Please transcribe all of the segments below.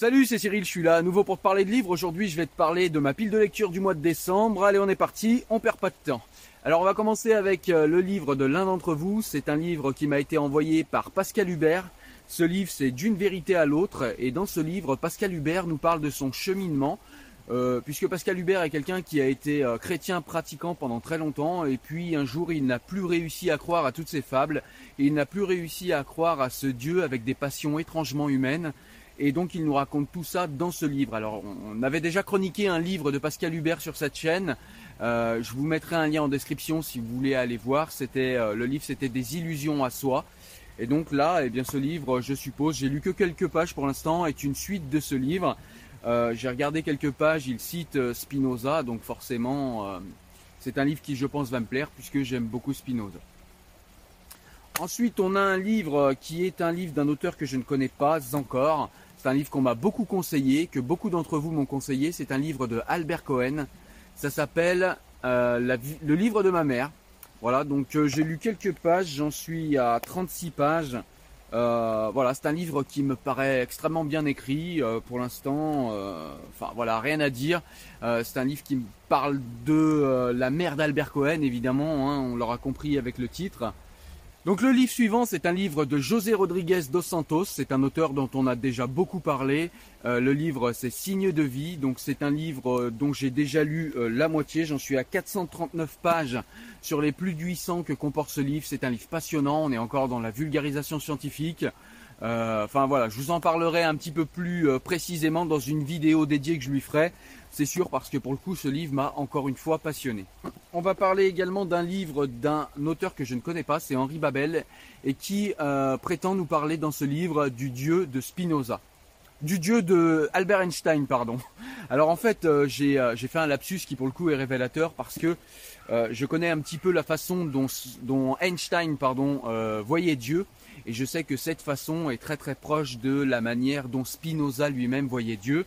Salut, c'est Cyril, je suis là à nouveau pour te parler de livres. Aujourd'hui, je vais te parler de ma pile de lecture du mois de décembre. Allez, on est parti, on perd pas de temps. Alors, on va commencer avec euh, le livre de l'un d'entre vous. C'est un livre qui m'a été envoyé par Pascal Hubert. Ce livre, c'est D'une vérité à l'autre. Et dans ce livre, Pascal Hubert nous parle de son cheminement. Euh, puisque Pascal Hubert est quelqu'un qui a été euh, chrétien pratiquant pendant très longtemps et puis un jour il n'a plus réussi à croire à toutes ces fables il n'a plus réussi à croire à ce Dieu avec des passions étrangement humaines et donc il nous raconte tout ça dans ce livre. Alors on avait déjà chroniqué un livre de Pascal Hubert sur cette chaîne. Euh, je vous mettrai un lien en description si vous voulez aller voir. C'était euh, le livre, c'était des illusions à soi. Et donc là, eh bien ce livre, je suppose, j'ai lu que quelques pages pour l'instant, est une suite de ce livre. Euh, j'ai regardé quelques pages, il cite Spinoza, donc forcément, c'est un livre qui, je pense, va me plaire puisque j'aime beaucoup Spinoza. Ensuite, on a un livre qui est un livre d'un auteur que je ne connais pas encore. C'est un livre qu'on m'a beaucoup conseillé, que beaucoup d'entre vous m'ont conseillé. C'est un livre de Albert Cohen. Ça s'appelle euh, Le livre de ma mère. Voilà, donc euh, j'ai lu quelques pages, j'en suis à 36 pages. Euh, voilà, c'est un livre qui me paraît extrêmement bien écrit pour l'instant. Enfin voilà, rien à dire. C'est un livre qui me parle de la mère d'Albert Cohen, évidemment. hein, on l'aura compris avec le titre. Donc le livre suivant, c'est un livre de José Rodriguez dos Santos. C'est un auteur dont on a déjà beaucoup parlé. Euh, le livre, c'est Signes de vie. Donc c'est un livre euh, dont j'ai déjà lu euh, la moitié. J'en suis à 439 pages sur les plus de 800 que comporte ce livre. C'est un livre passionnant. On est encore dans la vulgarisation scientifique. Euh, Enfin voilà, je vous en parlerai un petit peu plus euh, précisément dans une vidéo dédiée que je lui ferai. C'est sûr parce que pour le coup, ce livre m'a encore une fois passionné. On va parler également d'un livre d'un auteur que je ne connais pas, c'est Henri Babel, et qui euh, prétend nous parler dans ce livre du dieu de Spinoza. Du dieu de Albert Einstein, pardon. Alors en fait, euh, j'ai euh, j'ai fait un lapsus qui pour le coup est révélateur parce que euh, je connais un petit peu la façon dont, dont Einstein pardon, voyait Dieu, et je sais que cette façon est très très proche de la manière dont Spinoza lui-même voyait Dieu.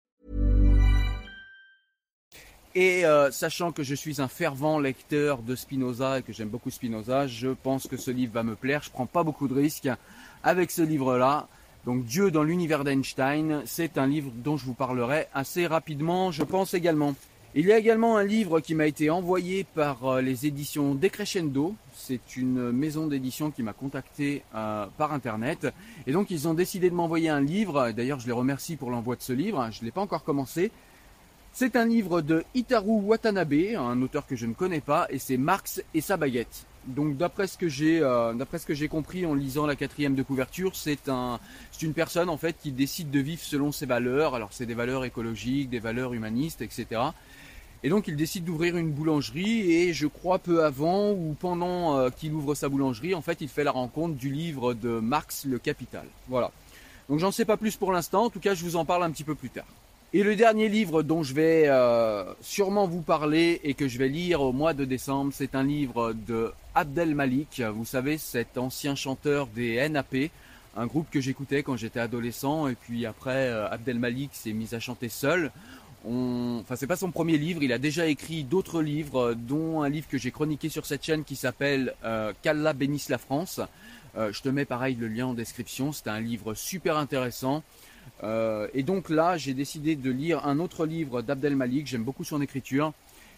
Et euh, sachant que je suis un fervent lecteur de Spinoza et que j'aime beaucoup Spinoza, je pense que ce livre va me plaire. Je prends pas beaucoup de risques avec ce livre-là. Donc Dieu dans l'univers d'Einstein, c'est un livre dont je vous parlerai assez rapidement, je pense également. Il y a également un livre qui m'a été envoyé par euh, les éditions Decrescendo. C'est une maison d'édition qui m'a contacté euh, par internet. Et donc ils ont décidé de m'envoyer un livre. D'ailleurs je les remercie pour l'envoi de ce livre. Je ne l'ai pas encore commencé. C'est un livre de Hitaru Watanabe, un auteur que je ne connais pas, et c'est Marx et sa baguette. Donc d'après ce que j'ai euh, d'après ce que j'ai compris en lisant la quatrième de couverture, c'est un c'est une personne en fait qui décide de vivre selon ses valeurs. Alors c'est des valeurs écologiques, des valeurs humanistes, etc. Et donc il décide d'ouvrir une boulangerie et je crois peu avant ou pendant euh, qu'il ouvre sa boulangerie, en fait il fait la rencontre du livre de Marx Le Capital. Voilà. Donc j'en sais pas plus pour l'instant. En tout cas je vous en parle un petit peu plus tard. Et le dernier livre dont je vais euh, sûrement vous parler et que je vais lire au mois de décembre, c'est un livre de Abdel Malik. Vous savez, cet ancien chanteur des NAP, un groupe que j'écoutais quand j'étais adolescent. Et puis après, euh, Abdel Malik s'est mis à chanter seul. On... Enfin, c'est pas son premier livre. Il a déjà écrit d'autres livres, dont un livre que j'ai chroniqué sur cette chaîne qui s'appelle euh, Qu'Allah bénisse la France. Euh, je te mets pareil le lien en description. C'est un livre super intéressant. Euh, et donc là, j'ai décidé de lire un autre livre d'Abdel Malik. J'aime beaucoup son écriture.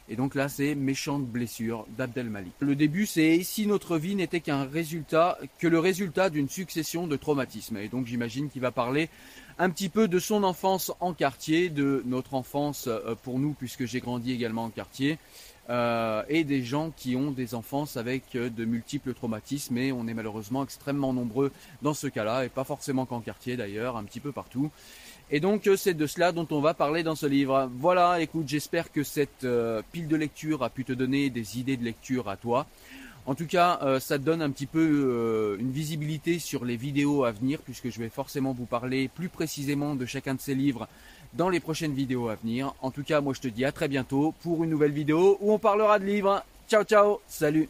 Et donc là, c'est Méchante blessure d'Abdel Malik. Le début, c'est si notre vie n'était qu'un résultat, que le résultat d'une succession de traumatismes? Et donc j'imagine qu'il va parler un petit peu de son enfance en quartier, de notre enfance euh, pour nous, puisque j'ai grandi également en quartier, euh, et des gens qui ont des enfances avec euh, de multiples traumatismes et on est malheureusement extrêmement nombreux dans ce cas-là et pas forcément qu'en quartier d'ailleurs, un petit peu partout. Et donc euh, c'est de cela dont on va parler dans ce livre. Voilà, écoute, j'espère que cette pile de lecture a pu te donner des idées de lecture à toi. En tout cas, ça te donne un petit peu une visibilité sur les vidéos à venir, puisque je vais forcément vous parler plus précisément de chacun de ces livres dans les prochaines vidéos à venir. En tout cas, moi je te dis à très bientôt pour une nouvelle vidéo où on parlera de livres. Ciao ciao, salut